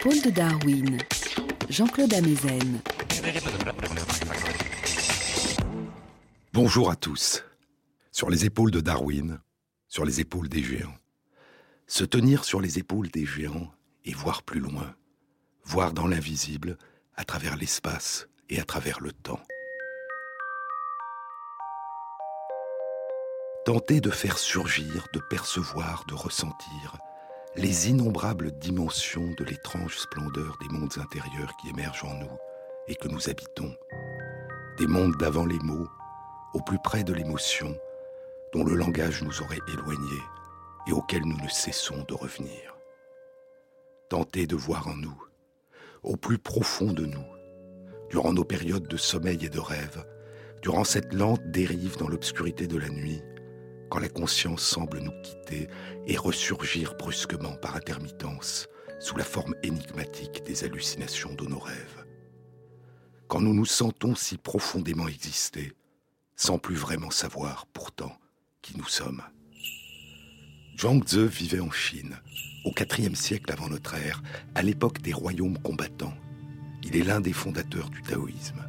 Épaules de Darwin, Jean-Claude Amezen. Bonjour à tous. Sur les épaules de Darwin, sur les épaules des géants. Se tenir sur les épaules des géants et voir plus loin, voir dans l'invisible, à travers l'espace et à travers le temps. Tenter de faire surgir, de percevoir, de ressentir les innombrables dimensions de l'étrange splendeur des mondes intérieurs qui émergent en nous et que nous habitons, des mondes d'avant les mots, au plus près de l'émotion, dont le langage nous aurait éloignés et auxquels nous ne cessons de revenir. Tenter de voir en nous, au plus profond de nous, durant nos périodes de sommeil et de rêve, durant cette lente dérive dans l'obscurité de la nuit, quand la conscience semble nous quitter et ressurgir brusquement par intermittence sous la forme énigmatique des hallucinations de nos rêves. Quand nous nous sentons si profondément exister, sans plus vraiment savoir pourtant qui nous sommes. Zhuangzi vivait en Chine, au IVe siècle avant notre ère, à l'époque des royaumes combattants. Il est l'un des fondateurs du taoïsme.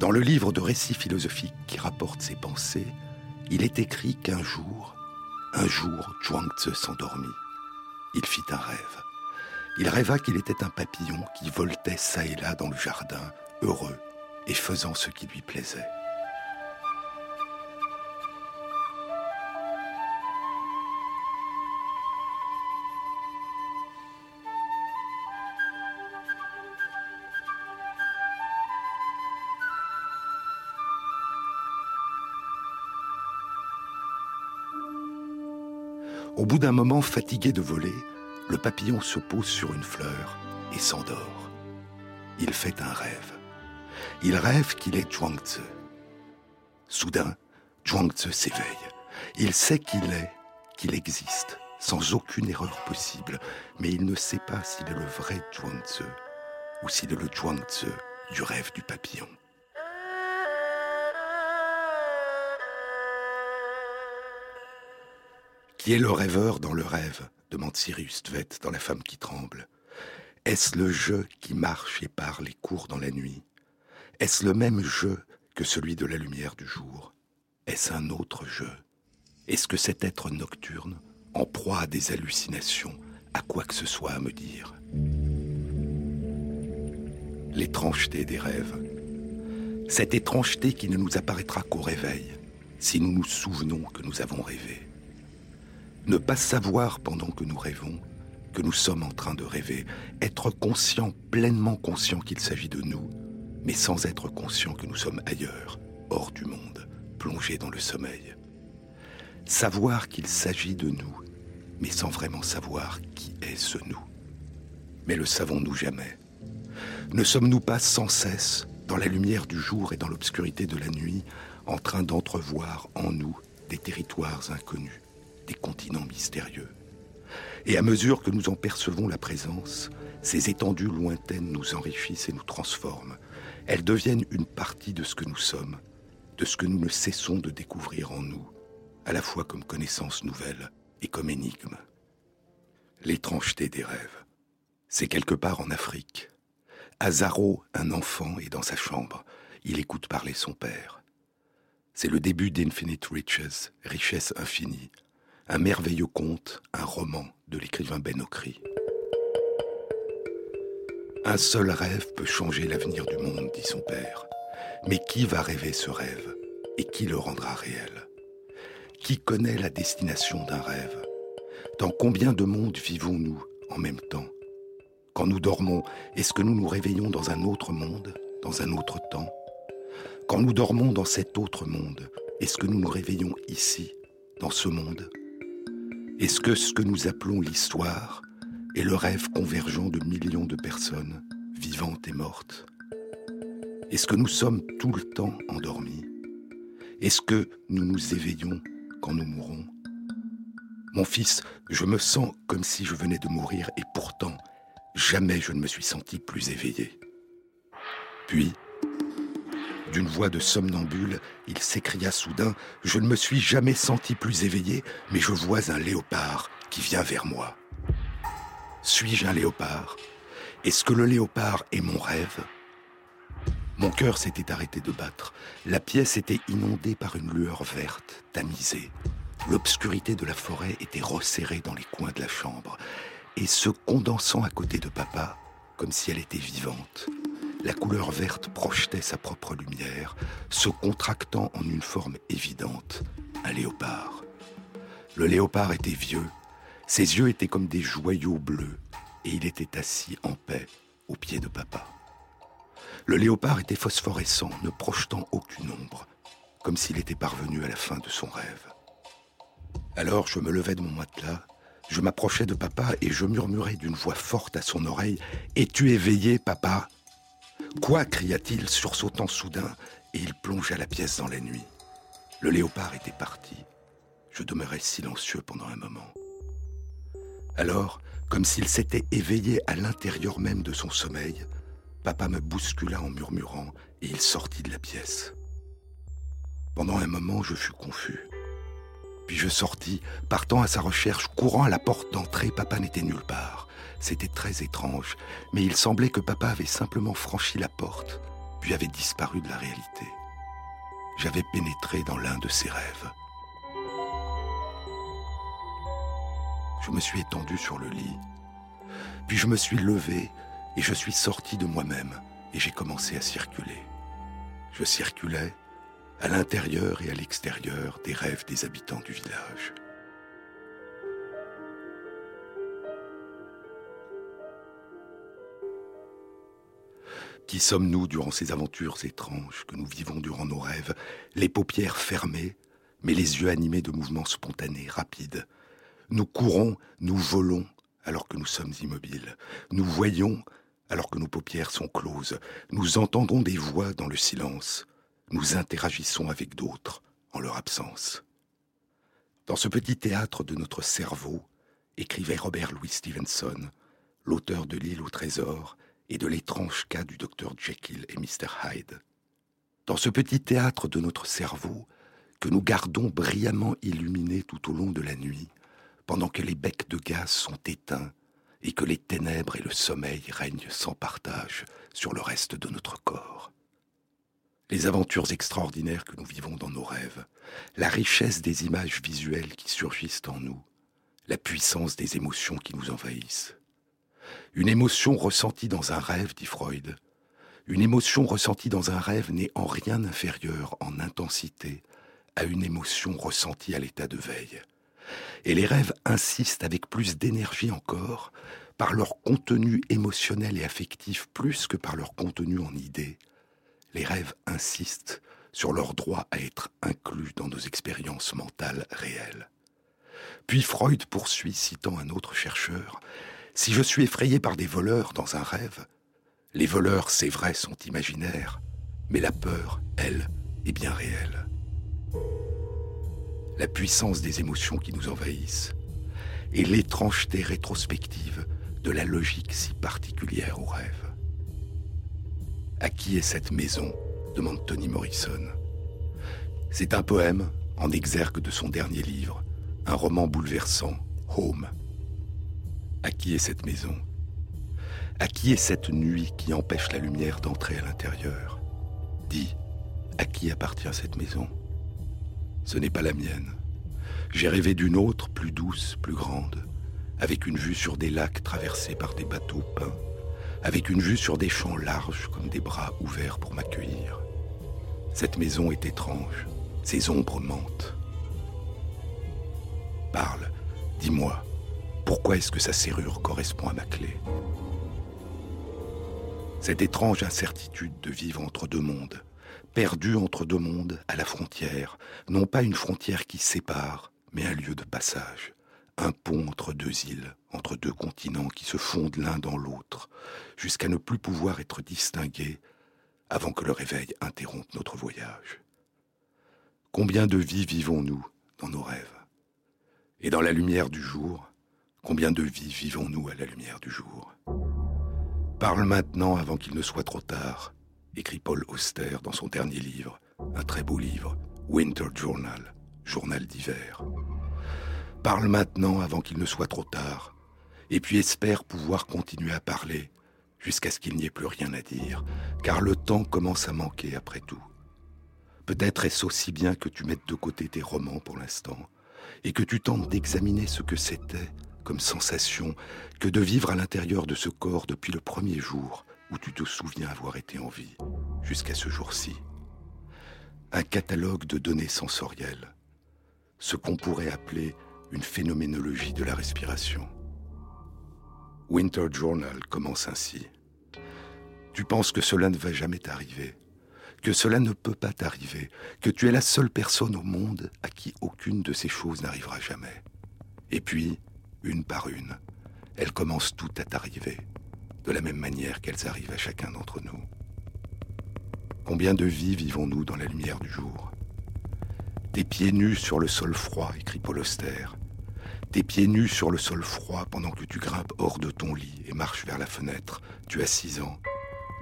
Dans le livre de récits philosophiques qui rapporte ses pensées, il est écrit qu'un jour, un jour, Zhuangzi s'endormit. Il fit un rêve. Il rêva qu'il était un papillon qui voltait çà et là dans le jardin, heureux et faisant ce qui lui plaisait. Bout d'un moment fatigué de voler, le papillon se pose sur une fleur et s'endort. Il fait un rêve. Il rêve qu'il est Zhuangzi. Soudain, Zhuangzi s'éveille. Il sait qu'il est, qu'il existe, sans aucune erreur possible, mais il ne sait pas s'il est le vrai Zhuangzi ou s'il est le Zhuangzi du rêve du papillon. Qui est le rêveur dans le rêve demande Sirius Tvet dans La femme qui tremble? Est-ce le jeu qui marche et parle et court dans la nuit? Est-ce le même jeu que celui de la lumière du jour? Est-ce un autre jeu? Est-ce que cet être nocturne, en proie à des hallucinations, a quoi que ce soit à me dire? L'étrangeté des rêves. Cette étrangeté qui ne nous apparaîtra qu'au réveil, si nous nous souvenons que nous avons rêvé. Ne pas savoir pendant que nous rêvons que nous sommes en train de rêver. Être conscient, pleinement conscient qu'il s'agit de nous, mais sans être conscient que nous sommes ailleurs, hors du monde, plongés dans le sommeil. Savoir qu'il s'agit de nous, mais sans vraiment savoir qui est ce nous. Mais le savons-nous jamais? Ne sommes-nous pas sans cesse, dans la lumière du jour et dans l'obscurité de la nuit, en train d'entrevoir en nous des territoires inconnus? Des continents mystérieux. Et à mesure que nous en percevons la présence, ces étendues lointaines nous enrichissent et nous transforment. Elles deviennent une partie de ce que nous sommes, de ce que nous ne cessons de découvrir en nous, à la fois comme connaissance nouvelle et comme énigme. L'étrangeté des rêves. C'est quelque part en Afrique. Azaro, un enfant, est dans sa chambre. Il écoute parler son père. C'est le début d'Infinite Riches, richesse infinie, un merveilleux conte, un roman de l'écrivain Ben Okri. Un seul rêve peut changer l'avenir du monde, dit son père. Mais qui va rêver ce rêve et qui le rendra réel? Qui connaît la destination d'un rêve? Dans combien de mondes vivons-nous en même temps? Quand nous dormons, est-ce que nous nous réveillons dans un autre monde, dans un autre temps? Quand nous dormons dans cet autre monde, est-ce que nous nous réveillons ici, dans ce monde? Est-ce que ce que nous appelons l'histoire est le rêve convergent de millions de personnes, vivantes et mortes? Est-ce que nous sommes tout le temps endormis? Est-ce que nous nous éveillons quand nous mourons? Mon fils, je me sens comme si je venais de mourir et pourtant, jamais je ne me suis senti plus éveillé. Puis, d'une voix de somnambule, il s'écria soudain Je ne me suis jamais senti plus éveillé, mais je vois un léopard qui vient vers moi. Suis-je un léopard? Est-ce que le léopard est mon rêve? Mon cœur s'était arrêté de battre. La pièce était inondée par une lueur verte, tamisée. L'obscurité de la forêt était resserrée dans les coins de la chambre et se condensant à côté de papa comme si elle était vivante. La couleur verte projetait sa propre lumière, se contractant en une forme évidente, un léopard. Le léopard était vieux, ses yeux étaient comme des joyaux bleus, et il était assis en paix au pied de papa. Le léopard était phosphorescent, ne projetant aucune ombre, comme s'il était parvenu à la fin de son rêve. Alors je me levai de mon matelas, je m'approchai de papa et je murmurai d'une voix forte à son oreille Es-tu éveillé, papa? Quoi cria-t-il, sursautant soudain, et il plongea la pièce dans la nuit. Le léopard était parti. Je demeurai silencieux pendant un moment. Alors, comme s'il s'était éveillé à l'intérieur même de son sommeil, papa me bouscula en murmurant et il sortit de la pièce. Pendant un moment, je fus confus. Puis je sortis, partant à sa recherche, courant à la porte d'entrée, papa n'était nulle part. C'était très étrange, mais il semblait que papa avait simplement franchi la porte, puis avait disparu de la réalité. J'avais pénétré dans l'un de ses rêves. Je me suis étendu sur le lit. Puis je me suis levé et je suis sorti de moi-même et j'ai commencé à circuler. Je circulais à l'intérieur et à l'extérieur des rêves des habitants du village. Qui sommes-nous durant ces aventures étranges que nous vivons durant nos rêves, les paupières fermées, mais les yeux animés de mouvements spontanés, rapides, nous courons, nous volons, alors que nous sommes immobiles. Nous voyons, alors que nos paupières sont closes. Nous entendons des voix dans le silence. Nous interagissons avec d'autres en leur absence. Dans ce petit théâtre de notre cerveau, écrivait Robert Louis Stevenson, l'auteur de L'île au trésor et de l'étrange cas du docteur Jekyll et Mr. Hyde. Dans ce petit théâtre de notre cerveau, que nous gardons brillamment illuminé tout au long de la nuit, pendant que les becs de gaz sont éteints et que les ténèbres et le sommeil règnent sans partage sur le reste de notre corps. Les aventures extraordinaires que nous vivons dans nos rêves, la richesse des images visuelles qui surgissent en nous, la puissance des émotions qui nous envahissent. Une émotion ressentie dans un rêve, dit Freud, une émotion ressentie dans un rêve n'est en rien inférieure en intensité à une émotion ressentie à l'état de veille. Et les rêves insistent avec plus d'énergie encore, par leur contenu émotionnel et affectif plus que par leur contenu en idées. Les rêves insistent sur leur droit à être inclus dans nos expériences mentales réelles. Puis Freud poursuit, citant un autre chercheur, Si je suis effrayé par des voleurs dans un rêve, les voleurs, c'est vrai, sont imaginaires, mais la peur, elle, est bien réelle la puissance des émotions qui nous envahissent et l'étrangeté rétrospective de la logique si particulière au rêve. À qui est cette maison demande Tony Morrison. C'est un poème en exergue de son dernier livre, un roman bouleversant, Home. À qui est cette maison? À qui est cette nuit qui empêche la lumière d'entrer à l'intérieur? Dis, à qui appartient cette maison? Ce n'est pas la mienne. J'ai rêvé d'une autre, plus douce, plus grande, avec une vue sur des lacs traversés par des bateaux peints, avec une vue sur des champs larges comme des bras ouverts pour m'accueillir. Cette maison est étrange, ses ombres mentent. Parle, dis-moi, pourquoi est-ce que sa serrure correspond à ma clé Cette étrange incertitude de vivre entre deux mondes, perdu entre deux mondes, à la frontière, non pas une frontière qui sépare, mais un lieu de passage, un pont entre deux îles, entre deux continents qui se fondent l'un dans l'autre, jusqu'à ne plus pouvoir être distingués avant que le réveil interrompe notre voyage. Combien de vies vivons-nous dans nos rêves? Et dans la lumière du jour, combien de vies vivons-nous à la lumière du jour? Parle maintenant avant qu'il ne soit trop tard, écrit Paul Auster dans son dernier livre, un très beau livre, Winter Journal, journal d'hiver. Parle maintenant avant qu'il ne soit trop tard, et puis espère pouvoir continuer à parler jusqu'à ce qu'il n'y ait plus rien à dire, car le temps commence à manquer après tout. Peut-être est-ce aussi bien que tu mettes de côté tes romans pour l'instant, et que tu tentes d'examiner ce que c'était sensation que de vivre à l'intérieur de ce corps depuis le premier jour où tu te souviens avoir été en vie, jusqu'à ce jour-ci. Un catalogue de données sensorielles, ce qu'on pourrait appeler une phénoménologie de la respiration. Winter Journal commence ainsi. Tu penses que cela ne va jamais t'arriver, que cela ne peut pas t'arriver, que tu es la seule personne au monde à qui aucune de ces choses n'arrivera jamais. Et puis, une par une, elles commencent toutes à t'arriver, de la même manière qu'elles arrivent à chacun d'entre nous. Combien de vies vivons-nous dans la lumière du jour? Tes pieds nus sur le sol froid, écrit Paul Auster, tes pieds nus sur le sol froid pendant que tu grimpes hors de ton lit et marches vers la fenêtre. Tu as six ans.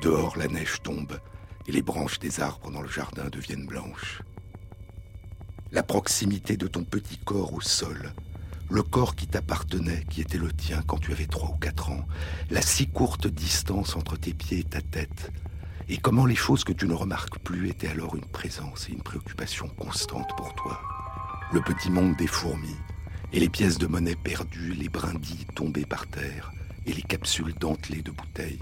Dehors, la neige tombe et les branches des arbres dans le jardin deviennent blanches. La proximité de ton petit corps au sol, le corps qui t'appartenait, qui était le tien quand tu avais trois ou quatre ans, la si courte distance entre tes pieds et ta tête, et comment les choses que tu ne remarques plus étaient alors une présence et une préoccupation constante pour toi. Le petit monde des fourmis, et les pièces de monnaie perdues, les brindilles tombées par terre, et les capsules dentelées de bouteilles,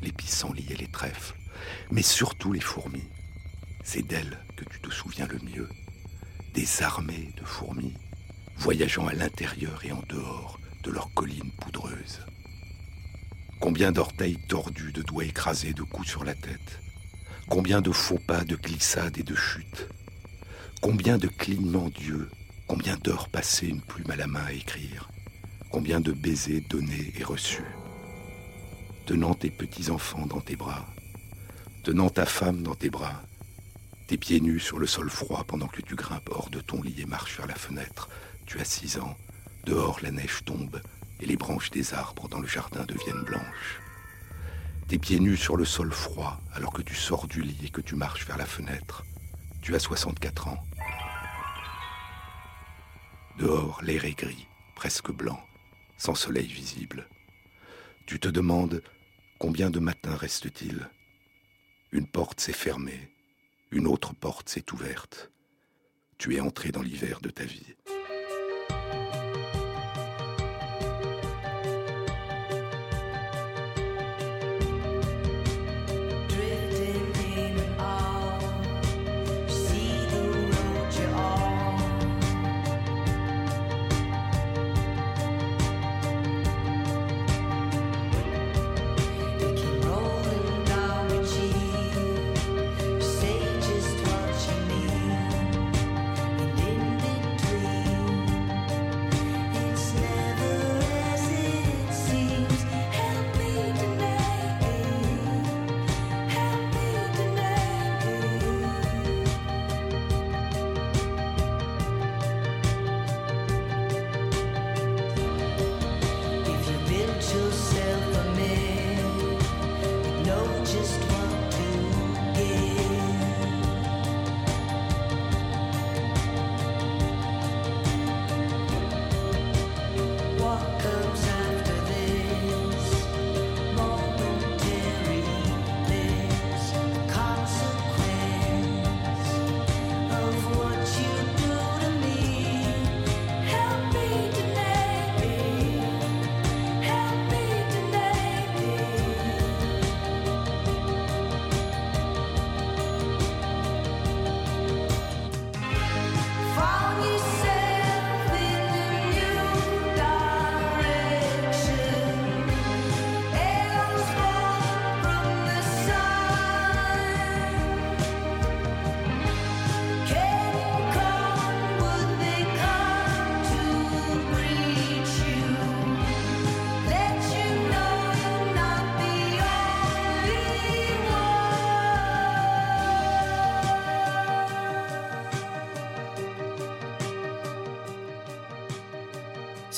les pissenlits et les trèfles, mais surtout les fourmis. C'est d'elles que tu te souviens le mieux. Des armées de fourmis, voyageant à l'intérieur et en dehors de leurs collines poudreuses. Combien d'orteils tordus, de doigts écrasés, de coups sur la tête. Combien de faux pas, de glissades et de chutes. Combien de clignements d'yeux Combien d'heures passées une plume à la main à écrire. Combien de baisers donnés et reçus. Tenant tes petits-enfants dans tes bras, tenant ta femme dans tes bras, tes pieds nus sur le sol froid pendant que tu grimpes hors de ton lit et marches vers la fenêtre. Tu as six ans, dehors la neige tombe et les branches des arbres dans le jardin deviennent blanches. Tes pieds nus sur le sol froid alors que tu sors du lit et que tu marches vers la fenêtre. Tu as 64 ans. Dehors, l'air est gris, presque blanc, sans soleil visible. Tu te demandes combien de matins reste-t-il Une porte s'est fermée, une autre porte s'est ouverte. Tu es entré dans l'hiver de ta vie.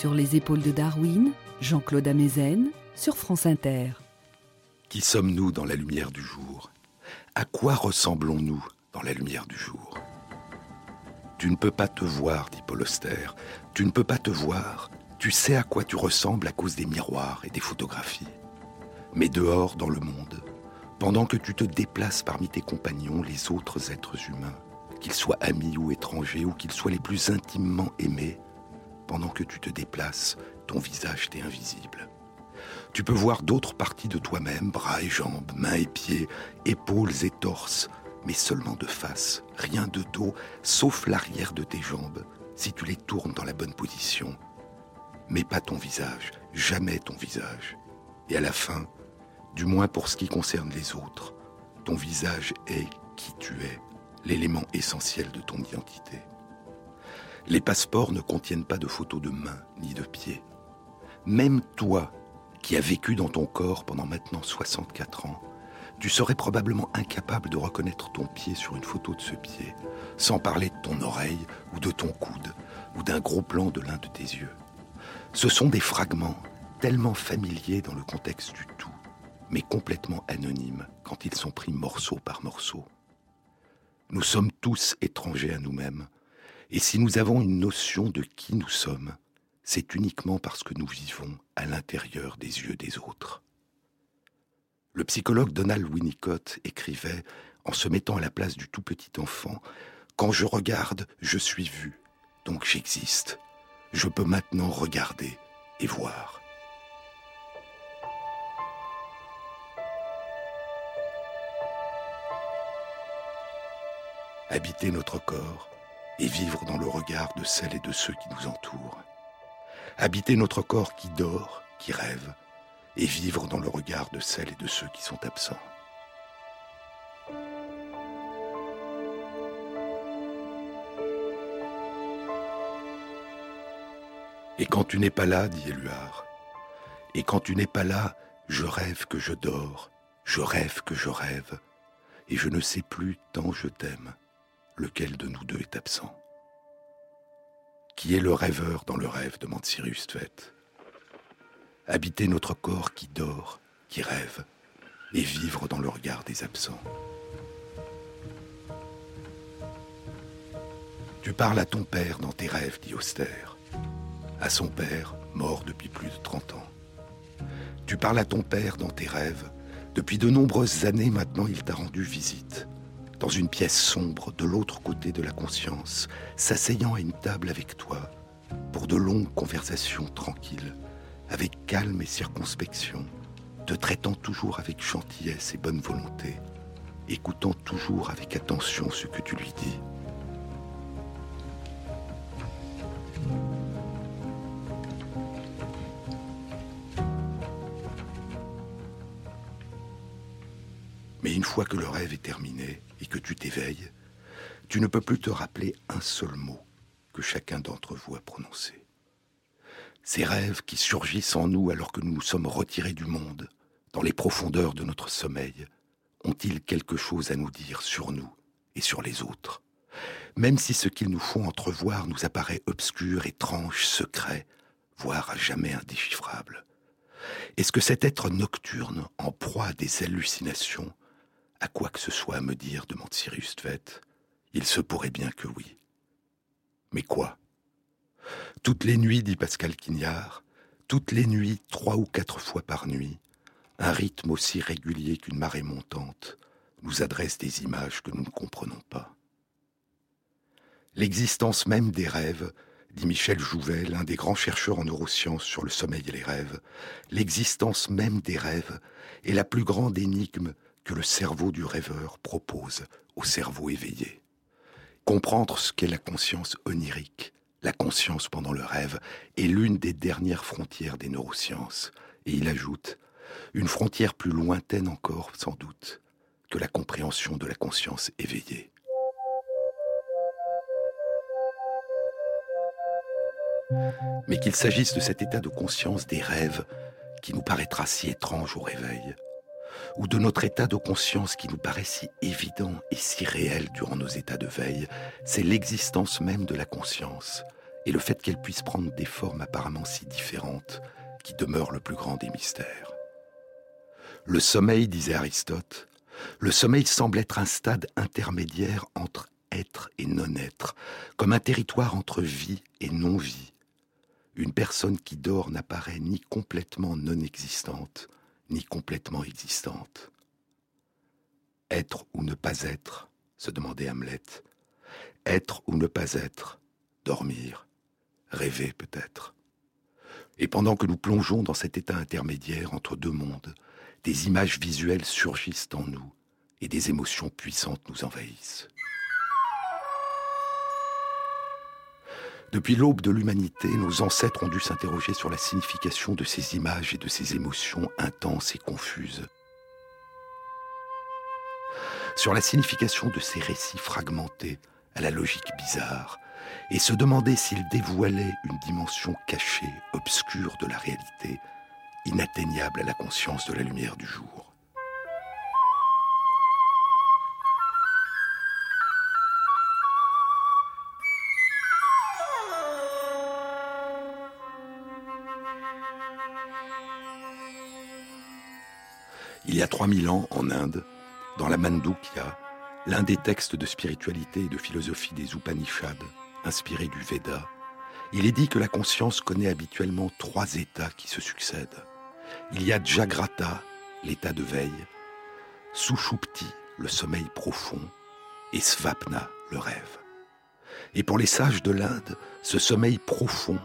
Sur les épaules de Darwin, Jean-Claude Amezen, sur France Inter. Qui sommes-nous dans la lumière du jour? À quoi ressemblons-nous dans la lumière du jour? Tu ne peux pas te voir, dit Paul Auster. Tu ne peux pas te voir, Tu sais à quoi tu ressembles à cause des miroirs et des photographies. Mais dehors, dans le monde, pendant que tu te déplaces parmi tes compagnons, les autres êtres humains, qu'ils soient amis ou étrangers, ou qu'ils soient les plus intimement aimés, pendant que tu te déplaces, ton visage t'est invisible. Tu peux voir d'autres parties de toi-même, bras et jambes, mains et pieds, épaules et torses, mais seulement de face, rien de dos, sauf l'arrière de tes jambes, si tu les tournes dans la bonne position. Mais pas ton visage, jamais ton visage. Et à la fin, du moins pour ce qui concerne les autres, ton visage est qui tu es, l'élément essentiel de ton identité. Les passeports ne contiennent pas de photos de mains ni de pieds. Même toi, qui as vécu dans ton corps pendant maintenant 64 ans, tu serais probablement incapable de reconnaître ton pied sur une photo de ce pied, sans parler de ton oreille ou de ton coude ou d'un gros plan de l'un de tes yeux. Ce sont des fragments tellement familiers dans le contexte du tout, mais complètement anonymes quand ils sont pris morceau par morceau. Nous sommes tous étrangers à nous-mêmes, et si nous avons une notion de qui nous sommes, c'est uniquement parce que nous vivons à l'intérieur des yeux des autres. Le psychologue Donald Winnicott écrivait, en se mettant à la place du tout petit enfant, Quand je regarde, je suis vu, donc j'existe. Je peux maintenant regarder et voir. Habiter notre corps et vivre dans le regard de celles et de ceux qui nous entourent. Habiter notre corps qui dort, qui rêve, et vivre dans le regard de celles et de ceux qui sont absents. Et quand tu n'es pas là, dit Éluard, et quand tu n'es pas là, je rêve que je dors, je rêve que je rêve, et je ne sais plus tant je t'aime, lequel de nous deux est absent. Qui est le rêveur dans le rêve demande Cyrus Tvet habiter notre corps qui dort, qui rêve, et vivre dans le regard des absents. Tu parles à ton père dans tes rêves, dit Austère, à son père, mort depuis plus de 30 ans. Tu parles à ton père dans tes rêves, depuis de nombreuses années maintenant il t'a rendu visite, dans une pièce sombre de l'autre côté de la conscience, s'asseyant à une table avec toi, pour de longues conversations tranquilles, avec calme et circonspection, te traitant toujours avec gentillesse et bonne volonté, écoutant toujours avec attention ce que tu lui dis. Une fois que le rêve est terminé et que tu t'éveilles, tu ne peux plus te rappeler un seul mot que chacun d'entre vous a prononcé. Ces rêves qui surgissent en nous alors que nous nous sommes retirés du monde, dans les profondeurs de notre sommeil, ont-ils quelque chose à nous dire sur nous et sur les autres? Même si ce qu'ils nous font entrevoir nous apparaît obscur, étrange, secret, voire à jamais indéchiffrable. Est-ce que cet être nocturne, en proie à des hallucinations, a quoi que ce soit à me dire demande Cyrus Tvet. Il se pourrait bien que oui. Mais quoi? Toutes les nuits, dit Pascal Quignard, toutes les nuits, trois ou quatre fois par nuit, un rythme aussi régulier qu'une marée montante nous adresse des images que nous ne comprenons pas. L'existence même des rêves, dit Michel Jouvet, l'un des grands chercheurs en neurosciences sur le sommeil et les rêves, l'existence même des rêves est la plus grande énigme que le cerveau du rêveur propose au cerveau éveillé. Comprendre ce qu'est la conscience onirique, la conscience pendant le rêve est l'une des dernières frontières des neurosciences. Et il ajoute, une frontière plus lointaine encore, sans doute, que la compréhension de la conscience éveillée. Mais qu'il s'agisse de cet état de conscience des rêves qui nous paraîtra si étrange au réveil, ou de notre état de conscience qui nous paraît si évident et si réel durant nos états de veille, c'est l'existence même de la conscience et le fait qu'elle puisse prendre des formes apparemment si différentes qui demeure le plus grand des mystères. Le sommeil, disait Aristote, le sommeil semble être un stade intermédiaire entre être et non-être, comme un territoire entre vie et non-vie, une personne qui dort n'apparaît ni complètement non existante, ni complètement existante. Être ou ne pas être, se demandait Hamlet. Être ou ne pas être, dormir, rêver peut-être. Et pendant que nous plongeons dans cet état intermédiaire entre deux mondes, des images visuelles surgissent en nous et des émotions puissantes nous envahissent. Depuis l'aube de l'humanité, nos ancêtres ont dû s'interroger sur la signification de ces images et de ces émotions intenses et confuses. Sur la signification de ces récits fragmentés à la logique bizarre, et se demander s'ils dévoilaient une dimension cachée, obscure de la réalité, inatteignable à la conscience de la lumière du jour. Il y a 3000 ans, en Inde, dans la Mandukya, l'un des textes de spiritualité et de philosophie des Upanishads, inspiré du Veda, il est dit que la conscience connaît habituellement trois états qui se succèdent. Il y a Jagrata, l'état de veille, Sushupti, le sommeil profond, et Svapna, le rêve. Et pour les sages de l'Inde, ce sommeil profond,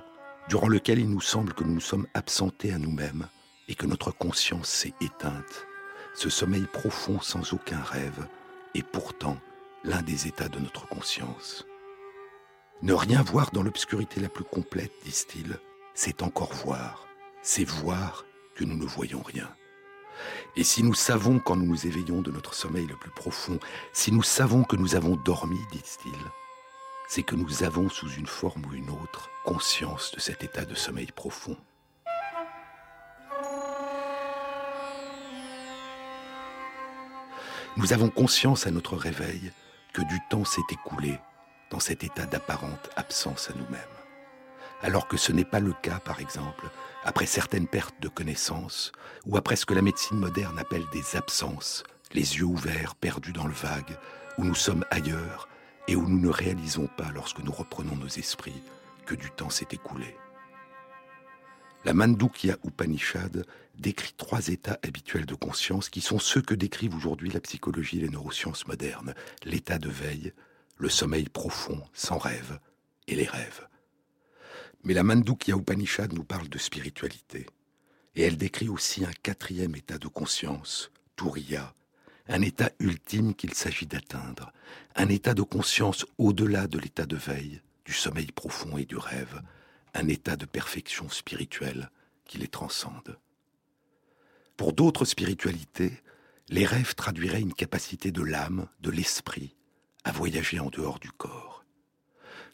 durant lequel il nous semble que nous nous sommes absentés à nous-mêmes et que notre conscience s'est éteinte, ce sommeil profond sans aucun rêve est pourtant l'un des états de notre conscience. Ne rien voir dans l'obscurité la plus complète, disent-ils, c'est encore voir, c'est voir que nous ne voyons rien. Et si nous savons quand nous nous éveillons de notre sommeil le plus profond, si nous savons que nous avons dormi, disent-ils, c'est que nous avons sous une forme ou une autre conscience de cet état de sommeil profond. Nous avons conscience à notre réveil que du temps s'est écoulé dans cet état d'apparente absence à nous-mêmes. Alors que ce n'est pas le cas, par exemple, après certaines pertes de connaissances, ou après ce que la médecine moderne appelle des absences, les yeux ouverts, perdus dans le vague, où nous sommes ailleurs et où nous ne réalisons pas, lorsque nous reprenons nos esprits, que du temps s'est écoulé. La Mandukya Upanishad décrit trois états habituels de conscience qui sont ceux que décrivent aujourd'hui la psychologie et les neurosciences modernes. L'état de veille, le sommeil profond, sans rêve, et les rêves. Mais la Mandukya Upanishad nous parle de spiritualité. Et elle décrit aussi un quatrième état de conscience, Turiya, un état ultime qu'il s'agit d'atteindre, un état de conscience au-delà de l'état de veille, du sommeil profond et du rêve, un état de perfection spirituelle qui les transcende. Pour d'autres spiritualités, les rêves traduiraient une capacité de l'âme, de l'esprit, à voyager en dehors du corps.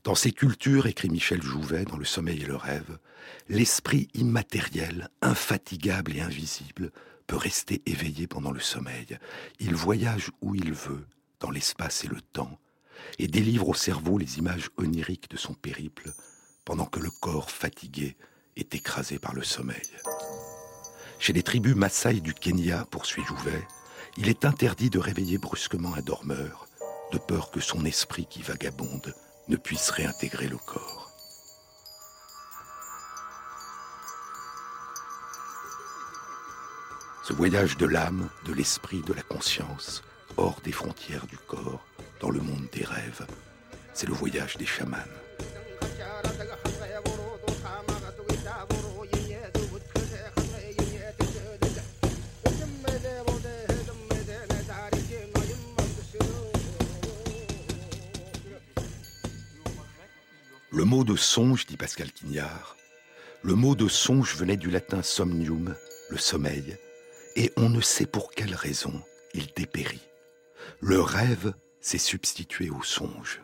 Dans ces cultures, écrit Michel Jouvet dans Le sommeil et le rêve, l'esprit immatériel, infatigable et invisible, peut rester éveillé pendant le sommeil. Il voyage où il veut, dans l'espace et le temps, et délivre au cerveau les images oniriques de son périple, pendant que le corps fatigué est écrasé par le sommeil. Chez les tribus Maasai du Kenya, poursuit Jouvet, il est interdit de réveiller brusquement un dormeur, de peur que son esprit qui vagabonde ne puisse réintégrer le corps. Ce voyage de l'âme, de l'esprit, de la conscience, hors des frontières du corps, dans le monde des rêves, c'est le voyage des chamans. Le mot de songe, dit Pascal Quignard, le mot de songe venait du latin somnium, le sommeil, et on ne sait pour quelle raison il dépérit. Le rêve s'est substitué au songe.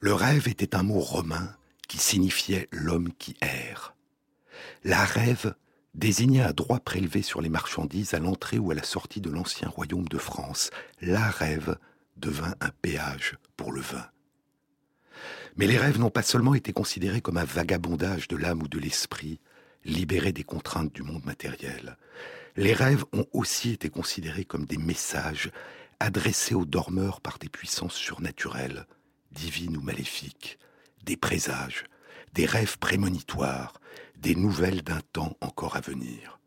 Le rêve était un mot romain qui signifiait l'homme qui erre. La rêve désignait un droit prélevé sur les marchandises à l'entrée ou à la sortie de l'ancien royaume de France. La rêve devint un péage pour le vin. Mais les rêves n'ont pas seulement été considérés comme un vagabondage de l'âme ou de l'esprit, libéré des contraintes du monde matériel. Les rêves ont aussi été considérés comme des messages adressés aux dormeurs par des puissances surnaturelles, divines ou maléfiques, des présages, des rêves prémonitoires, des nouvelles d'un temps encore à venir,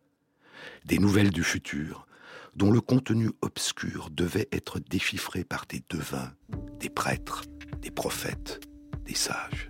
des nouvelles du futur, dont le contenu obscur devait être déchiffré par des devins, des prêtres, des prophètes, des sages.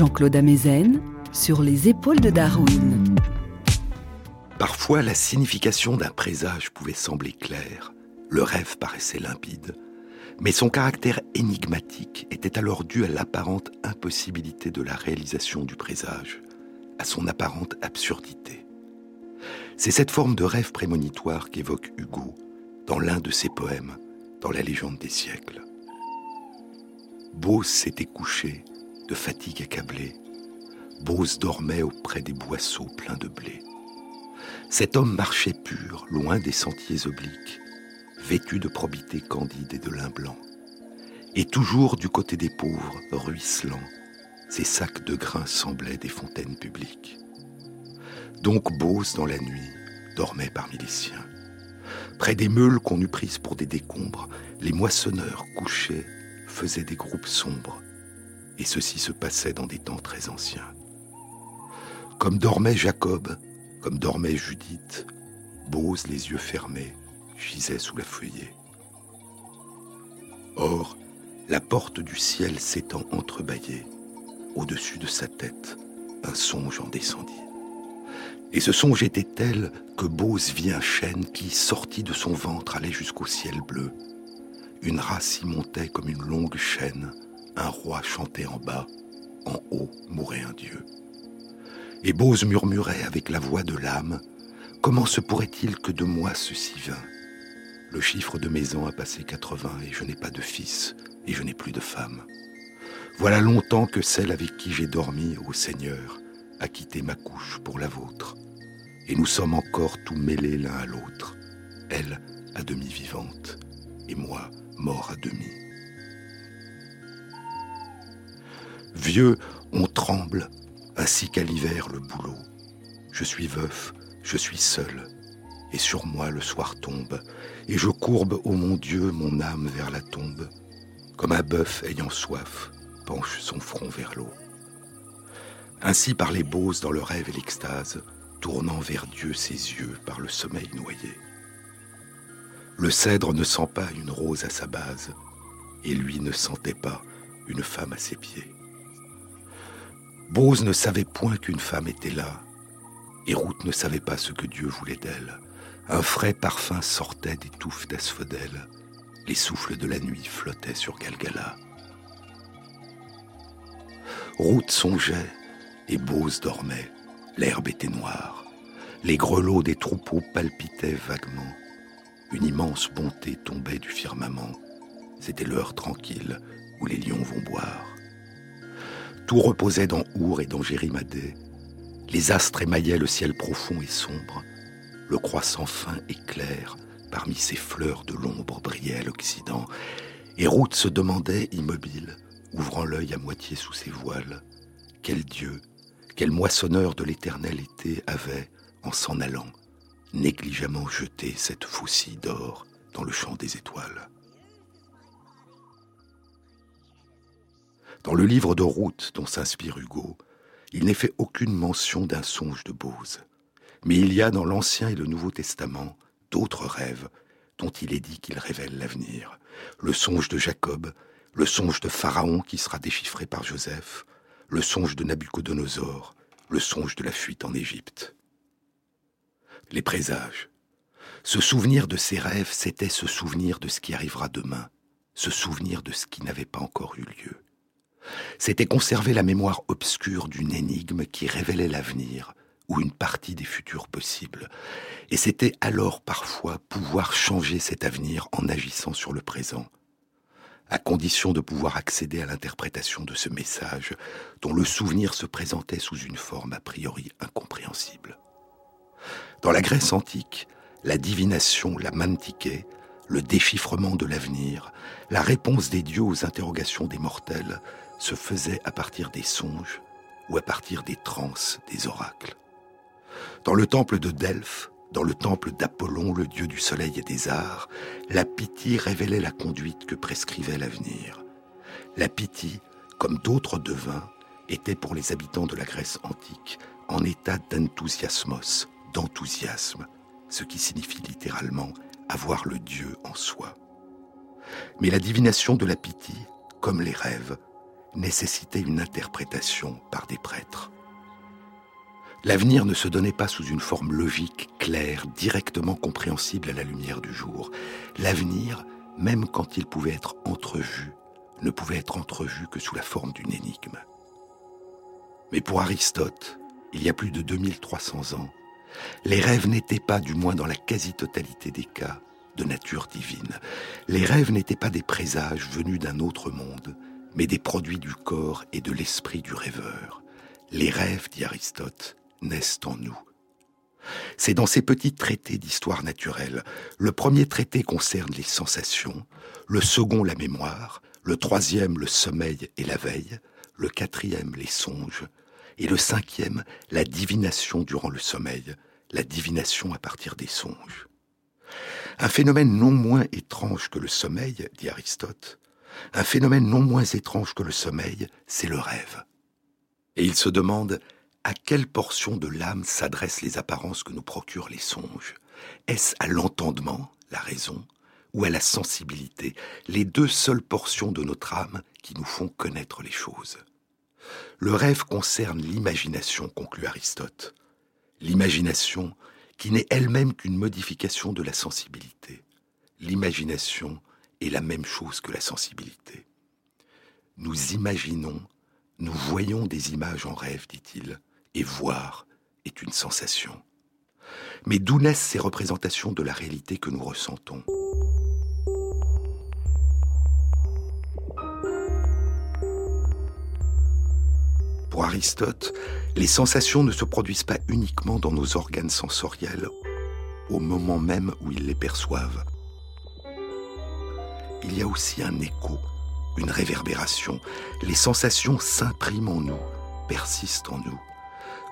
Jean-Claude Amezen sur les épaules de Darwin. Parfois, la signification d'un présage pouvait sembler claire, le rêve paraissait limpide, mais son caractère énigmatique était alors dû à l'apparente impossibilité de la réalisation du présage, à son apparente absurdité. C'est cette forme de rêve prémonitoire qu'évoque Hugo dans l'un de ses poèmes, dans la légende des siècles. Beau s'était couché, de fatigue accablée, Bose dormait auprès des boisseaux pleins de blé. Cet homme marchait pur, loin des sentiers obliques, vêtus de probité candide et de lin blanc. Et toujours du côté des pauvres, ruisselants, ces sacs de grains semblaient des fontaines publiques. Donc Bose, dans la nuit, dormait parmi les siens. Près des meules qu'on eût prises pour des décombres, les moissonneurs couchés faisaient des groupes sombres, et ceci se passait dans des temps très anciens. Comme dormait Jacob, comme dormait Judith, Bose, les yeux fermés, gisait sous la feuillée. Or, la porte du ciel s'étant entrebâillée, au-dessus de sa tête, un songe en descendit. Et ce songe était tel que Bose vit un chêne qui, sorti de son ventre, allait jusqu'au ciel bleu. Une race y montait comme une longue chaîne, un roi chantait en bas, en haut mourait un dieu. Et Bose murmurait avec la voix de l'âme, Comment se pourrait-il que de moi ceci vint? Le chiffre de mes ans a passé 80 et je n'ai pas de fils et je n'ai plus de femme. Voilà longtemps que celle avec qui j'ai dormi, ô Seigneur, a quitté ma couche pour la vôtre. Et nous sommes encore tout mêlés l'un à l'autre, elle à demi vivante et moi mort à demi. Vieux, on tremble, ainsi qu'à l'hiver le boulot. Je suis veuf, je suis seul, et sur moi le soir tombe, et je courbe, ô mon Dieu, mon âme vers la tombe, comme un bœuf ayant soif penche son front vers l'eau. Ainsi par les dans le rêve et l'extase, tournant vers Dieu ses yeux par le sommeil noyé. Le cèdre ne sent pas une rose à sa base, et lui ne sentait pas une femme à ses pieds. Bose ne savait point qu'une femme était là, et Ruth ne savait pas ce que Dieu voulait d'elle. Un frais parfum sortait des touffes d'asphodèle. Les souffles de la nuit flottaient sur Galgala. Ruth songeait et Bose dormait. L'herbe était noire. Les grelots des troupeaux palpitaient vaguement. Une immense bonté tombait du firmament. C'était l'heure tranquille où les lions vont boire. Tout reposait dans Our et dans Jérimadé. Les astres émaillaient le ciel profond et sombre. Le croissant fin et clair, parmi ces fleurs de l'ombre, brillait à l'Occident. Et Ruth se demandait, immobile, ouvrant l'œil à moitié sous ses voiles, quel Dieu, quel moissonneur de l'éternel été avait, en s'en allant, négligemment jeté cette faucille d'or dans le champ des étoiles. Dans le livre de Ruth dont s'inspire Hugo, il n'est fait aucune mention d'un songe de Bose. Mais il y a dans l'Ancien et le Nouveau Testament d'autres rêves dont il est dit qu'ils révèlent l'avenir. Le songe de Jacob, le songe de Pharaon qui sera déchiffré par Joseph, le songe de Nabucodonosor, le songe de la fuite en Égypte. Les présages. Se souvenir de ces rêves, c'était se souvenir de ce qui arrivera demain, se souvenir de ce qui n'avait pas encore eu lieu. C'était conserver la mémoire obscure d'une énigme qui révélait l'avenir ou une partie des futurs possibles. Et c'était alors parfois pouvoir changer cet avenir en agissant sur le présent, à condition de pouvoir accéder à l'interprétation de ce message dont le souvenir se présentait sous une forme a priori incompréhensible. Dans la Grèce antique, la divination, la mantiquée, le déchiffrement de l'avenir, la réponse des dieux aux interrogations des mortels se faisait à partir des songes ou à partir des transes des oracles. Dans le temple de Delphes, dans le temple d'Apollon, le dieu du soleil et des arts, la Pythie révélait la conduite que prescrivait l'avenir. La Pythie, comme d'autres devins, était pour les habitants de la Grèce antique en état d'enthousiasmos, d'enthousiasme, ce qui signifie littéralement avoir le Dieu en soi. Mais la divination de la Pythie, comme les rêves, nécessitait une interprétation par des prêtres. L'avenir ne se donnait pas sous une forme logique, claire, directement compréhensible à la lumière du jour. L'avenir, même quand il pouvait être entrevu, ne pouvait être entrevu que sous la forme d'une énigme. Mais pour Aristote, il y a plus de 2300 ans, les rêves n'étaient pas, du moins dans la quasi-totalité des cas, de nature divine. Les rêves n'étaient pas des présages venus d'un autre monde, mais des produits du corps et de l'esprit du rêveur. Les rêves, dit Aristote, naissent en nous. C'est dans ces petits traités d'histoire naturelle. Le premier traité concerne les sensations, le second la mémoire, le troisième le sommeil et la veille, le quatrième les songes, et le cinquième la divination durant le sommeil, la divination à partir des songes. Un phénomène non moins étrange que le sommeil, dit Aristote, un phénomène non moins étrange que le sommeil, c'est le rêve. Et il se demande à quelle portion de l'âme s'adressent les apparences que nous procurent les songes Est-ce à l'entendement, la raison, ou à la sensibilité, les deux seules portions de notre âme qui nous font connaître les choses? Le rêve concerne l'imagination, conclut Aristote. L'imagination qui n'est elle-même qu'une modification de la sensibilité. L'imagination est la même chose que la sensibilité. Nous imaginons, nous voyons des images en rêve, dit-il, et voir est une sensation. Mais d'où naissent ces représentations de la réalité que nous ressentons? Pour Aristote, les sensations ne se produisent pas uniquement dans nos organes sensoriels au moment même où ils les perçoivent. Il y a aussi un écho, une réverbération. Les sensations s'impriment en nous, persistent en nous.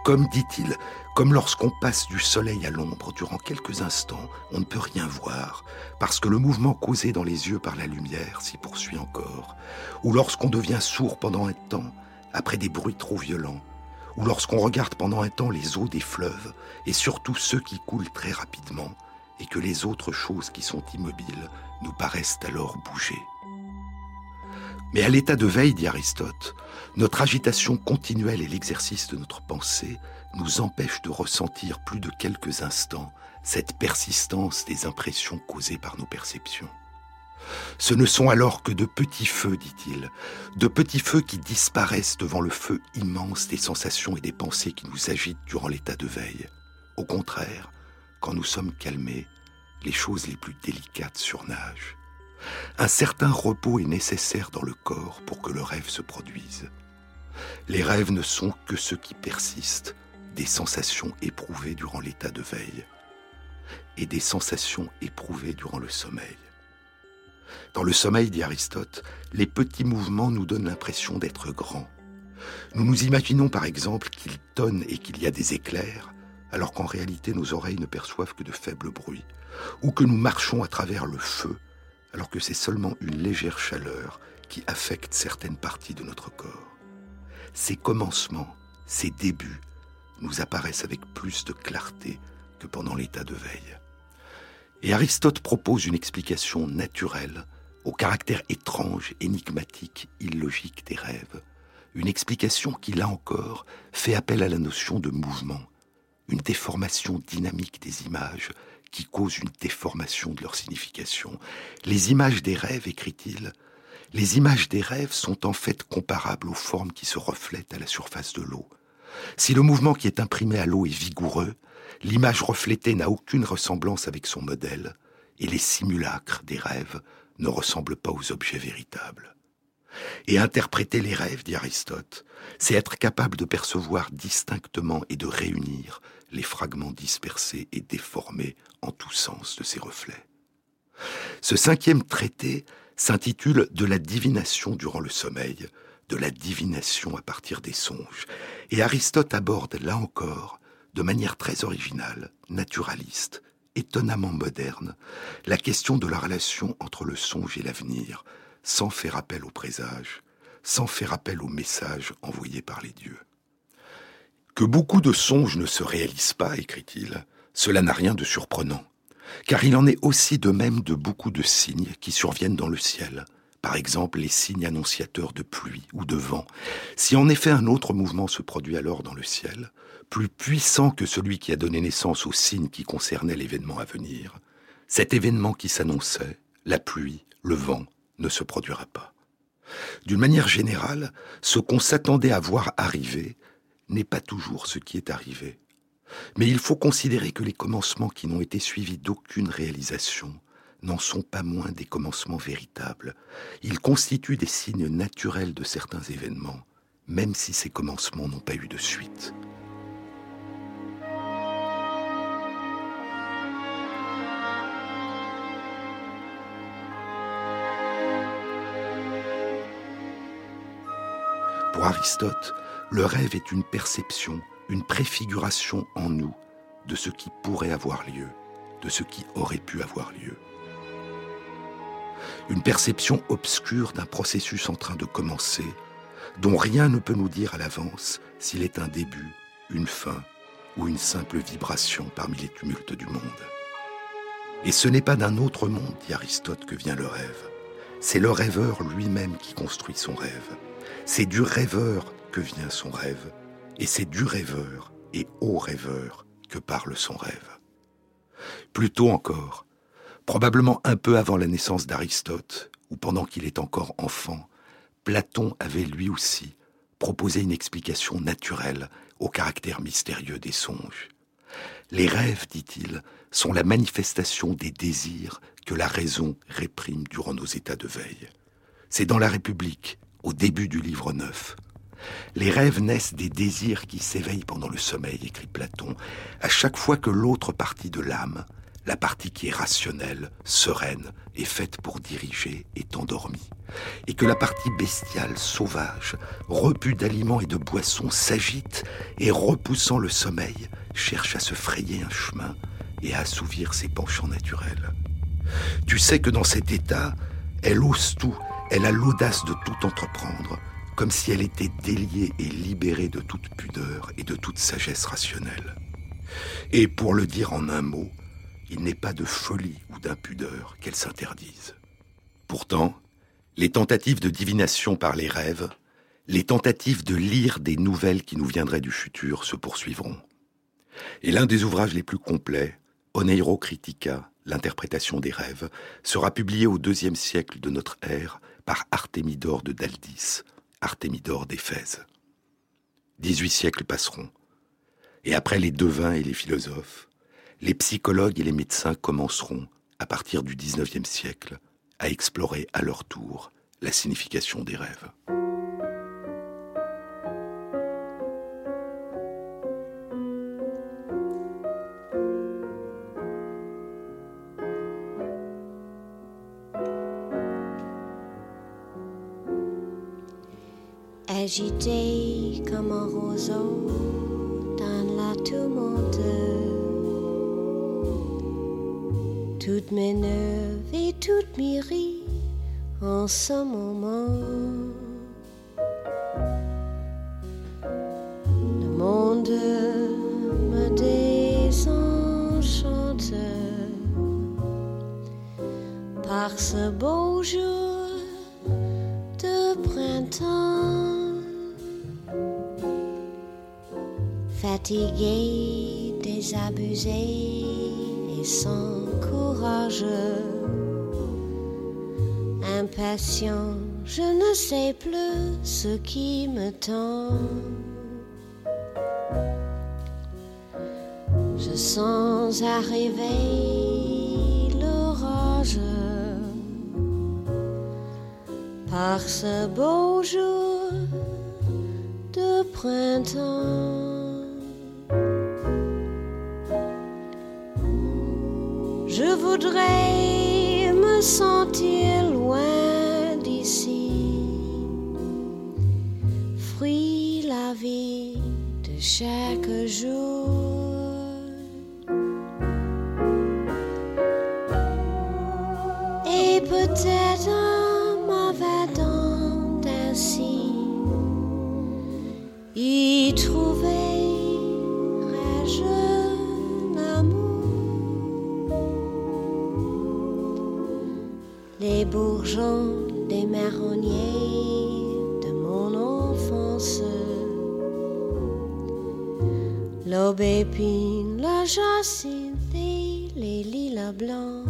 Comme dit-il, comme lorsqu'on passe du soleil à l'ombre durant quelques instants, on ne peut rien voir, parce que le mouvement causé dans les yeux par la lumière s'y poursuit encore, ou lorsqu'on devient sourd pendant un temps, après des bruits trop violents, ou lorsqu'on regarde pendant un temps les eaux des fleuves, et surtout ceux qui coulent très rapidement, et que les autres choses qui sont immobiles nous paraissent alors bouger. Mais à l'état de veille, dit Aristote, notre agitation continuelle et l'exercice de notre pensée nous empêchent de ressentir plus de quelques instants cette persistance des impressions causées par nos perceptions. Ce ne sont alors que de petits feux, dit-il, de petits feux qui disparaissent devant le feu immense des sensations et des pensées qui nous agitent durant l'état de veille. Au contraire, quand nous sommes calmés, les choses les plus délicates surnagent. Un certain repos est nécessaire dans le corps pour que le rêve se produise. Les rêves ne sont que ceux qui persistent, des sensations éprouvées durant l'état de veille et des sensations éprouvées durant le sommeil. Dans le sommeil, dit Aristote, les petits mouvements nous donnent l'impression d'être grands. Nous nous imaginons par exemple qu'il tonne et qu'il y a des éclairs, alors qu'en réalité nos oreilles ne perçoivent que de faibles bruits, ou que nous marchons à travers le feu, alors que c'est seulement une légère chaleur qui affecte certaines parties de notre corps. Ces commencements, ces débuts, nous apparaissent avec plus de clarté que pendant l'état de veille. Et Aristote propose une explication naturelle au caractère étrange, énigmatique, illogique des rêves, une explication qui, là encore, fait appel à la notion de mouvement, une déformation dynamique des images qui cause une déformation de leur signification. Les images des rêves, écrit-il, les images des rêves sont en fait comparables aux formes qui se reflètent à la surface de l'eau. Si le mouvement qui est imprimé à l'eau est vigoureux, l'image reflétée n'a aucune ressemblance avec son modèle, et les simulacres des rêves ne ressemblent pas aux objets véritables. Et interpréter les rêves, dit Aristote, c'est être capable de percevoir distinctement et de réunir les fragments dispersés et déformés en tous sens de ces reflets. Ce cinquième traité s'intitule De la divination durant le sommeil, de la divination à partir des songes, et Aristote aborde là encore, de manière très originale, naturaliste, étonnamment moderne, la question de la relation entre le songe et l'avenir, sans faire appel au présage, sans faire appel au message envoyé par les dieux. Que beaucoup de songes ne se réalisent pas, écrit-il, cela n'a rien de surprenant, car il en est aussi de même de beaucoup de signes qui surviennent dans le ciel, par exemple les signes annonciateurs de pluie ou de vent. Si en effet un autre mouvement se produit alors dans le ciel, plus puissant que celui qui a donné naissance aux signes qui concernaient l'événement à venir, cet événement qui s'annonçait, la pluie, le vent, ne se produira pas. D'une manière générale, ce qu'on s'attendait à voir arriver n'est pas toujours ce qui est arrivé. Mais il faut considérer que les commencements qui n'ont été suivis d'aucune réalisation n'en sont pas moins des commencements véritables. Ils constituent des signes naturels de certains événements, même si ces commencements n'ont pas eu de suite. Pour Aristote, le rêve est une perception, une préfiguration en nous de ce qui pourrait avoir lieu, de ce qui aurait pu avoir lieu. Une perception obscure d'un processus en train de commencer, dont rien ne peut nous dire à l'avance s'il est un début, une fin ou une simple vibration parmi les tumultes du monde. Et ce n'est pas d'un autre monde, dit Aristote, que vient le rêve. C'est le rêveur lui-même qui construit son rêve. C'est du rêveur que vient son rêve, et c'est du rêveur et au rêveur que parle son rêve. Plus tôt encore, probablement un peu avant la naissance d'Aristote, ou pendant qu'il est encore enfant, Platon avait lui aussi proposé une explication naturelle au caractère mystérieux des songes. Les rêves, dit-il, sont la manifestation des désirs que la raison réprime durant nos états de veille. C'est dans la République, au début du livre 9. Les rêves naissent des désirs qui s'éveillent pendant le sommeil, écrit Platon, à chaque fois que l'autre partie de l'âme, la partie qui est rationnelle, sereine et faite pour diriger, est endormie, et que la partie bestiale, sauvage, repue d'aliments et de boissons, s'agite et, repoussant le sommeil, cherche à se frayer un chemin et à assouvir ses penchants naturels. Tu sais que dans cet état, elle ose tout, elle a l'audace de tout entreprendre, comme si elle était déliée et libérée de toute pudeur et de toute sagesse rationnelle. Et pour le dire en un mot, il n'est pas de folie ou d'impudeur qu'elle s'interdise. Pourtant, les tentatives de divination par les rêves, les tentatives de lire des nouvelles qui nous viendraient du futur se poursuivront. Et l'un des ouvrages les plus complets, Oneiro Critica, l'interprétation des rêves, sera publié au deuxième siècle de notre ère par Artémidore de Daldis, Artémidore d'Éphèse. Dix-huit siècles passeront, et après les devins et les philosophes, les psychologues et les médecins commenceront, à partir du XIXe siècle, à explorer à leur tour la signification des rêves. Agité comme un roseau dans la tourmente. Toutes mes nerfs et toutes mes rires en ce moment. Le monde me désenchante par ce beau fatigué, désabusé et sans courage. Impatient, je ne sais plus ce qui me tend. Je sens arriver l'orage par ce beau jour de printemps. Les bourgeons des marronniers de mon enfance. L'aubépine, la jacinthe les lilas blancs.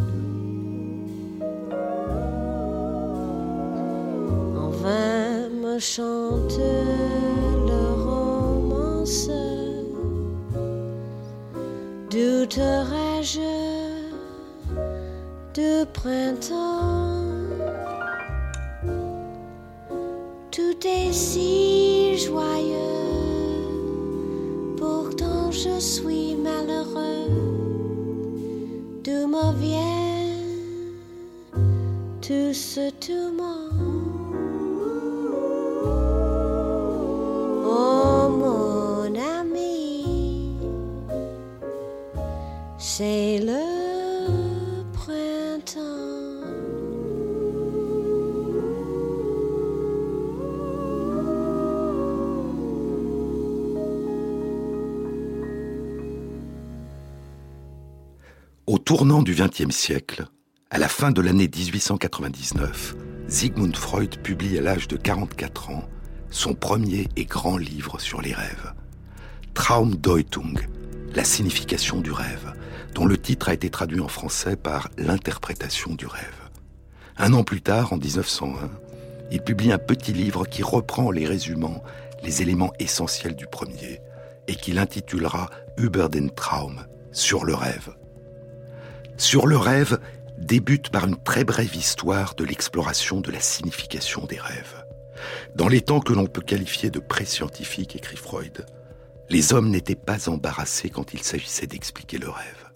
En vain me chante le romance. Douterais-je de printemps? Si joyeux, pourtant je suis malheureux. D'où me vient tout ce tourment? Tournant du XXe siècle, à la fin de l'année 1899, Sigmund Freud publie à l'âge de 44 ans son premier et grand livre sur les rêves. Traumdeutung, la signification du rêve, dont le titre a été traduit en français par l'interprétation du rêve. Un an plus tard, en 1901, il publie un petit livre qui reprend les résumants les éléments essentiels du premier et qu'il intitulera Über den Traum, sur le rêve. Sur le rêve débute par une très brève histoire de l'exploration de la signification des rêves. Dans les temps que l'on peut qualifier de pré-scientifiques, écrit Freud, les hommes n'étaient pas embarrassés quand il s'agissait d'expliquer le rêve.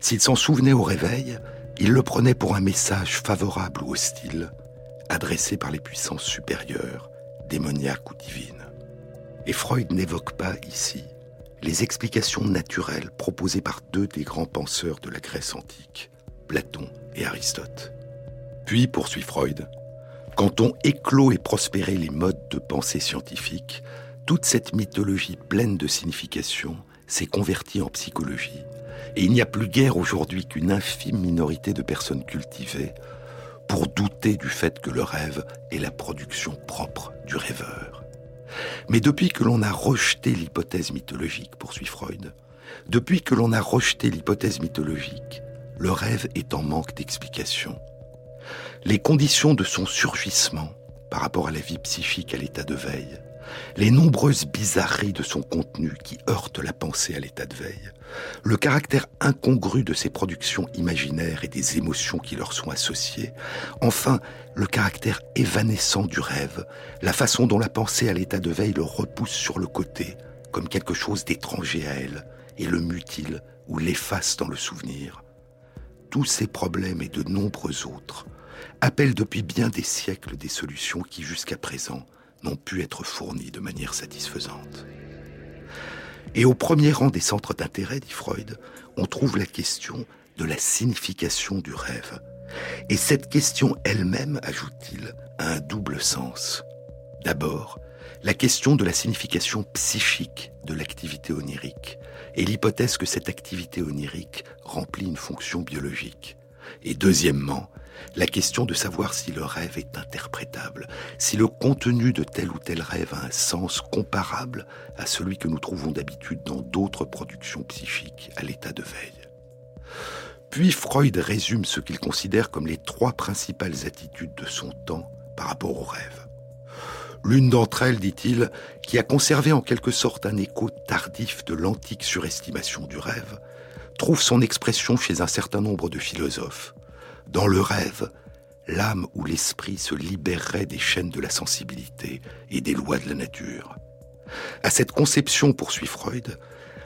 S'ils s'en souvenaient au réveil, ils le prenaient pour un message favorable ou hostile, adressé par les puissances supérieures, démoniaques ou divines. Et Freud n'évoque pas ici les explications naturelles proposées par deux des grands penseurs de la Grèce antique, Platon et Aristote. Puis, poursuit Freud, quand on éclot et prospérait les modes de pensée scientifique, toute cette mythologie pleine de signification s'est convertie en psychologie, et il n'y a plus guère aujourd'hui qu'une infime minorité de personnes cultivées pour douter du fait que le rêve est la production propre du rêveur. Mais depuis que l'on a rejeté l'hypothèse mythologique, poursuit Freud, depuis que l'on a rejeté l'hypothèse mythologique, le rêve est en manque d'explication. Les conditions de son surgissement par rapport à la vie psychique à l'état de veille, les nombreuses bizarreries de son contenu qui heurtent la pensée à l'état de veille, le caractère incongru de ses productions imaginaires et des émotions qui leur sont associées, enfin le caractère évanescent du rêve, la façon dont la pensée à l'état de veille le repousse sur le côté, comme quelque chose d'étranger à elle, et le mutile ou l'efface dans le souvenir. Tous ces problèmes et de nombreux autres appelle depuis bien des siècles des solutions qui jusqu'à présent n'ont pu être fournies de manière satisfaisante. Et au premier rang des centres d'intérêt, dit Freud, on trouve la question de la signification du rêve. Et cette question elle-même, ajoute-t-il, a un double sens. D'abord, la question de la signification psychique de l'activité onirique et l'hypothèse que cette activité onirique remplit une fonction biologique. Et deuxièmement, la question de savoir si le rêve est interprétable, si le contenu de tel ou tel rêve a un sens comparable à celui que nous trouvons d'habitude dans d'autres productions psychiques à l'état de veille. Puis Freud résume ce qu'il considère comme les trois principales attitudes de son temps par rapport au rêve. L'une d'entre elles, dit-il, qui a conservé en quelque sorte un écho tardif de l'antique surestimation du rêve, trouve son expression chez un certain nombre de philosophes, dans le rêve, l'âme ou l'esprit se libérerait des chaînes de la sensibilité et des lois de la nature. À cette conception, poursuit Freud,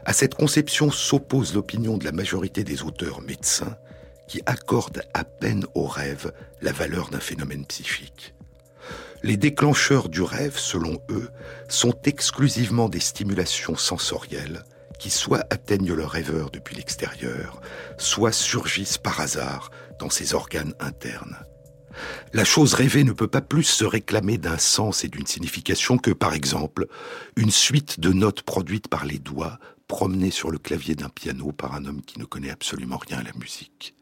à cette conception s'oppose l'opinion de la majorité des auteurs médecins qui accordent à peine au rêve la valeur d'un phénomène psychique. Les déclencheurs du rêve, selon eux, sont exclusivement des stimulations sensorielles qui soit atteignent le rêveur depuis l'extérieur, soit surgissent par hasard dans ses organes internes. La chose rêvée ne peut pas plus se réclamer d'un sens et d'une signification que, par exemple, une suite de notes produites par les doigts promenées sur le clavier d'un piano par un homme qui ne connaît absolument rien à la musique.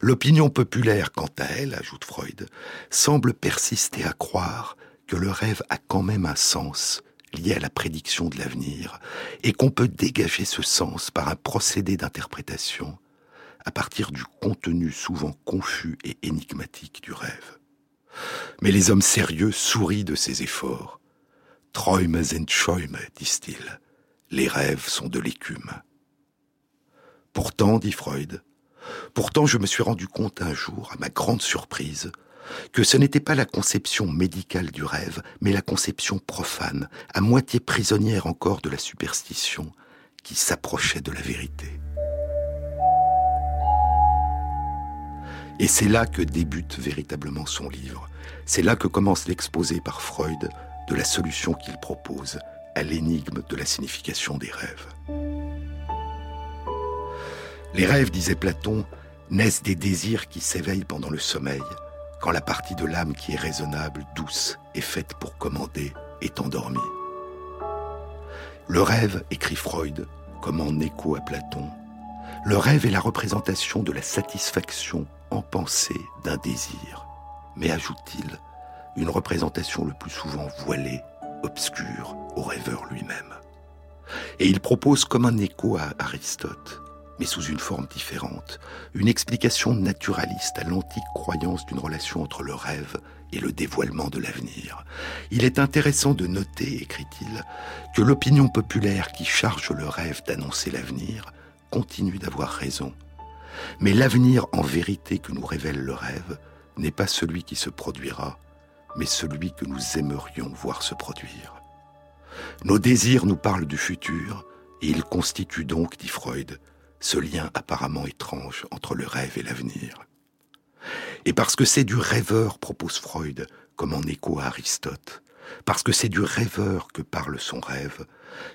L'opinion populaire, quant à elle, ajoute Freud, semble persister à croire que le rêve a quand même un sens lié à la prédiction de l'avenir, et qu'on peut dégager ce sens par un procédé d'interprétation à partir du contenu souvent confus et énigmatique du rêve. Mais les hommes sérieux sourient de ces efforts. Träume sind Schäume, disent-ils. Les rêves sont de l'écume. Pourtant, dit Freud, pourtant je me suis rendu compte un jour, à ma grande surprise, que ce n'était pas la conception médicale du rêve, mais la conception profane, à moitié prisonnière encore de la superstition, qui s'approchait de la vérité. Et c'est là que débute véritablement son livre. C'est là que commence l'exposé par Freud de la solution qu'il propose à l'énigme de la signification des rêves. Les rêves, disait Platon, naissent des désirs qui s'éveillent pendant le sommeil, quand la partie de l'âme qui est raisonnable, douce et faite pour commander est endormie. Le rêve, écrit Freud, comme en écho à Platon, Le rêve est la représentation de la satisfaction en pensée d'un désir, mais ajoute-t-il, une représentation le plus souvent voilée, obscure au rêveur lui-même. Et il propose comme un écho à Aristote, mais sous une forme différente, une explication naturaliste à l'antique croyance d'une relation entre le rêve et le dévoilement de l'avenir. Il est intéressant de noter, écrit-il, que l'opinion populaire qui charge le rêve d'annoncer l'avenir continue d'avoir raison. Mais l'avenir en vérité que nous révèle le rêve n'est pas celui qui se produira, mais celui que nous aimerions voir se produire. Nos désirs nous parlent du futur, et ils constituent donc, dit Freud, ce lien apparemment étrange entre le rêve et l'avenir. Et parce que c'est du rêveur, propose Freud, comme en écho à Aristote, parce que c'est du rêveur que parle son rêve,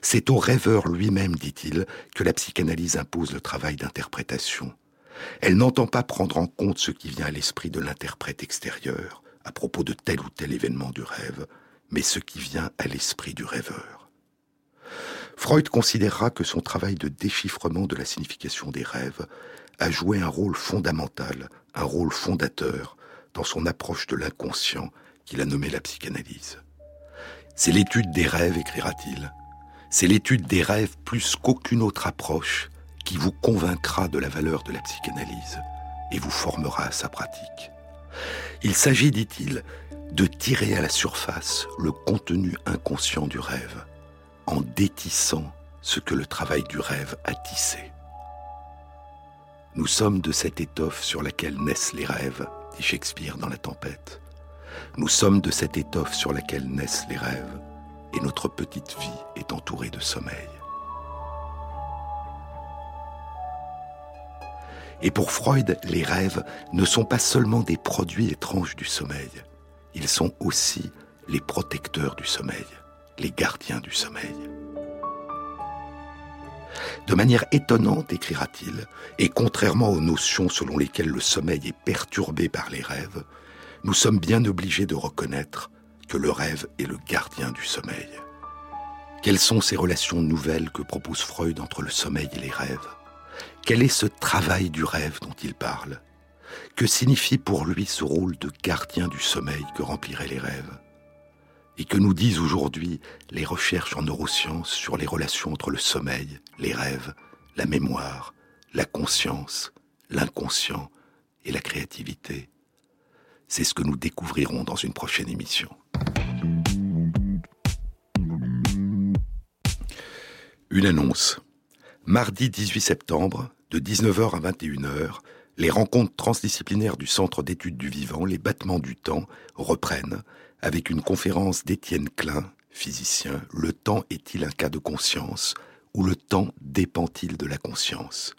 c'est au rêveur lui-même, dit-il, que la psychanalyse impose le travail d'interprétation. Elle n'entend pas prendre en compte ce qui vient à l'esprit de l'interprète extérieur à propos de tel ou tel événement du rêve, mais ce qui vient à l'esprit du rêveur. Freud considérera que son travail de déchiffrement de la signification des rêves a joué un rôle fondamental, un rôle fondateur dans son approche de l'inconscient qu'il a nommé la psychanalyse. C'est l'étude des rêves, écrira-t-il. C'est l'étude des rêves plus qu'aucune autre approche qui vous convaincra de la valeur de la psychanalyse et vous formera à sa pratique. Il s'agit, dit-il, de tirer à la surface le contenu inconscient du rêve en détissant ce que le travail du rêve a tissé. Nous sommes de cette étoffe sur laquelle naissent les rêves, dit Shakespeare dans La Tempête. Nous sommes de cette étoffe sur laquelle naissent les rêves, et notre petite vie est entourée de sommeil. Et pour Freud, les rêves ne sont pas seulement des produits étranges du sommeil, ils sont aussi les protecteurs du sommeil les gardiens du sommeil. De manière étonnante, écrira-t-il, et contrairement aux notions selon lesquelles le sommeil est perturbé par les rêves, nous sommes bien obligés de reconnaître que le rêve est le gardien du sommeil. Quelles sont ces relations nouvelles que propose Freud entre le sommeil et les rêves? Quel est ce travail du rêve dont il parle? Que signifie pour lui ce rôle de gardien du sommeil que rempliraient les rêves? Et que nous disent aujourd'hui les recherches en neurosciences sur les relations entre le sommeil, les rêves, la mémoire, la conscience, l'inconscient et la créativité? C'est ce que nous découvrirons dans une prochaine émission. Une annonce. Mardi 18 septembre, de 19h à 21h, les rencontres transdisciplinaires du Centre d'études du vivant, les battements du temps, reprennent avec une conférence d'Étienne Klein, physicien, Le temps est-il un cas de conscience ou le temps dépend-il de la conscience?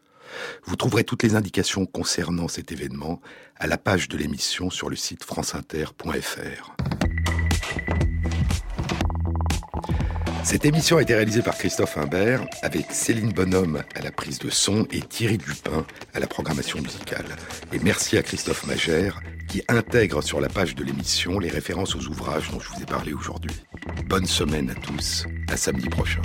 Vous trouverez toutes les indications concernant cet événement à la page de l'émission sur le site franceinter.fr. Cette émission a été réalisée par Christophe Imbert avec Céline Bonhomme à la prise de son et Thierry Dupin à la programmation musicale. Et merci à Christophe Magère qui intègre sur la page de l'émission les références aux ouvrages dont je vous ai parlé aujourd'hui. Bonne semaine à tous, à samedi prochain.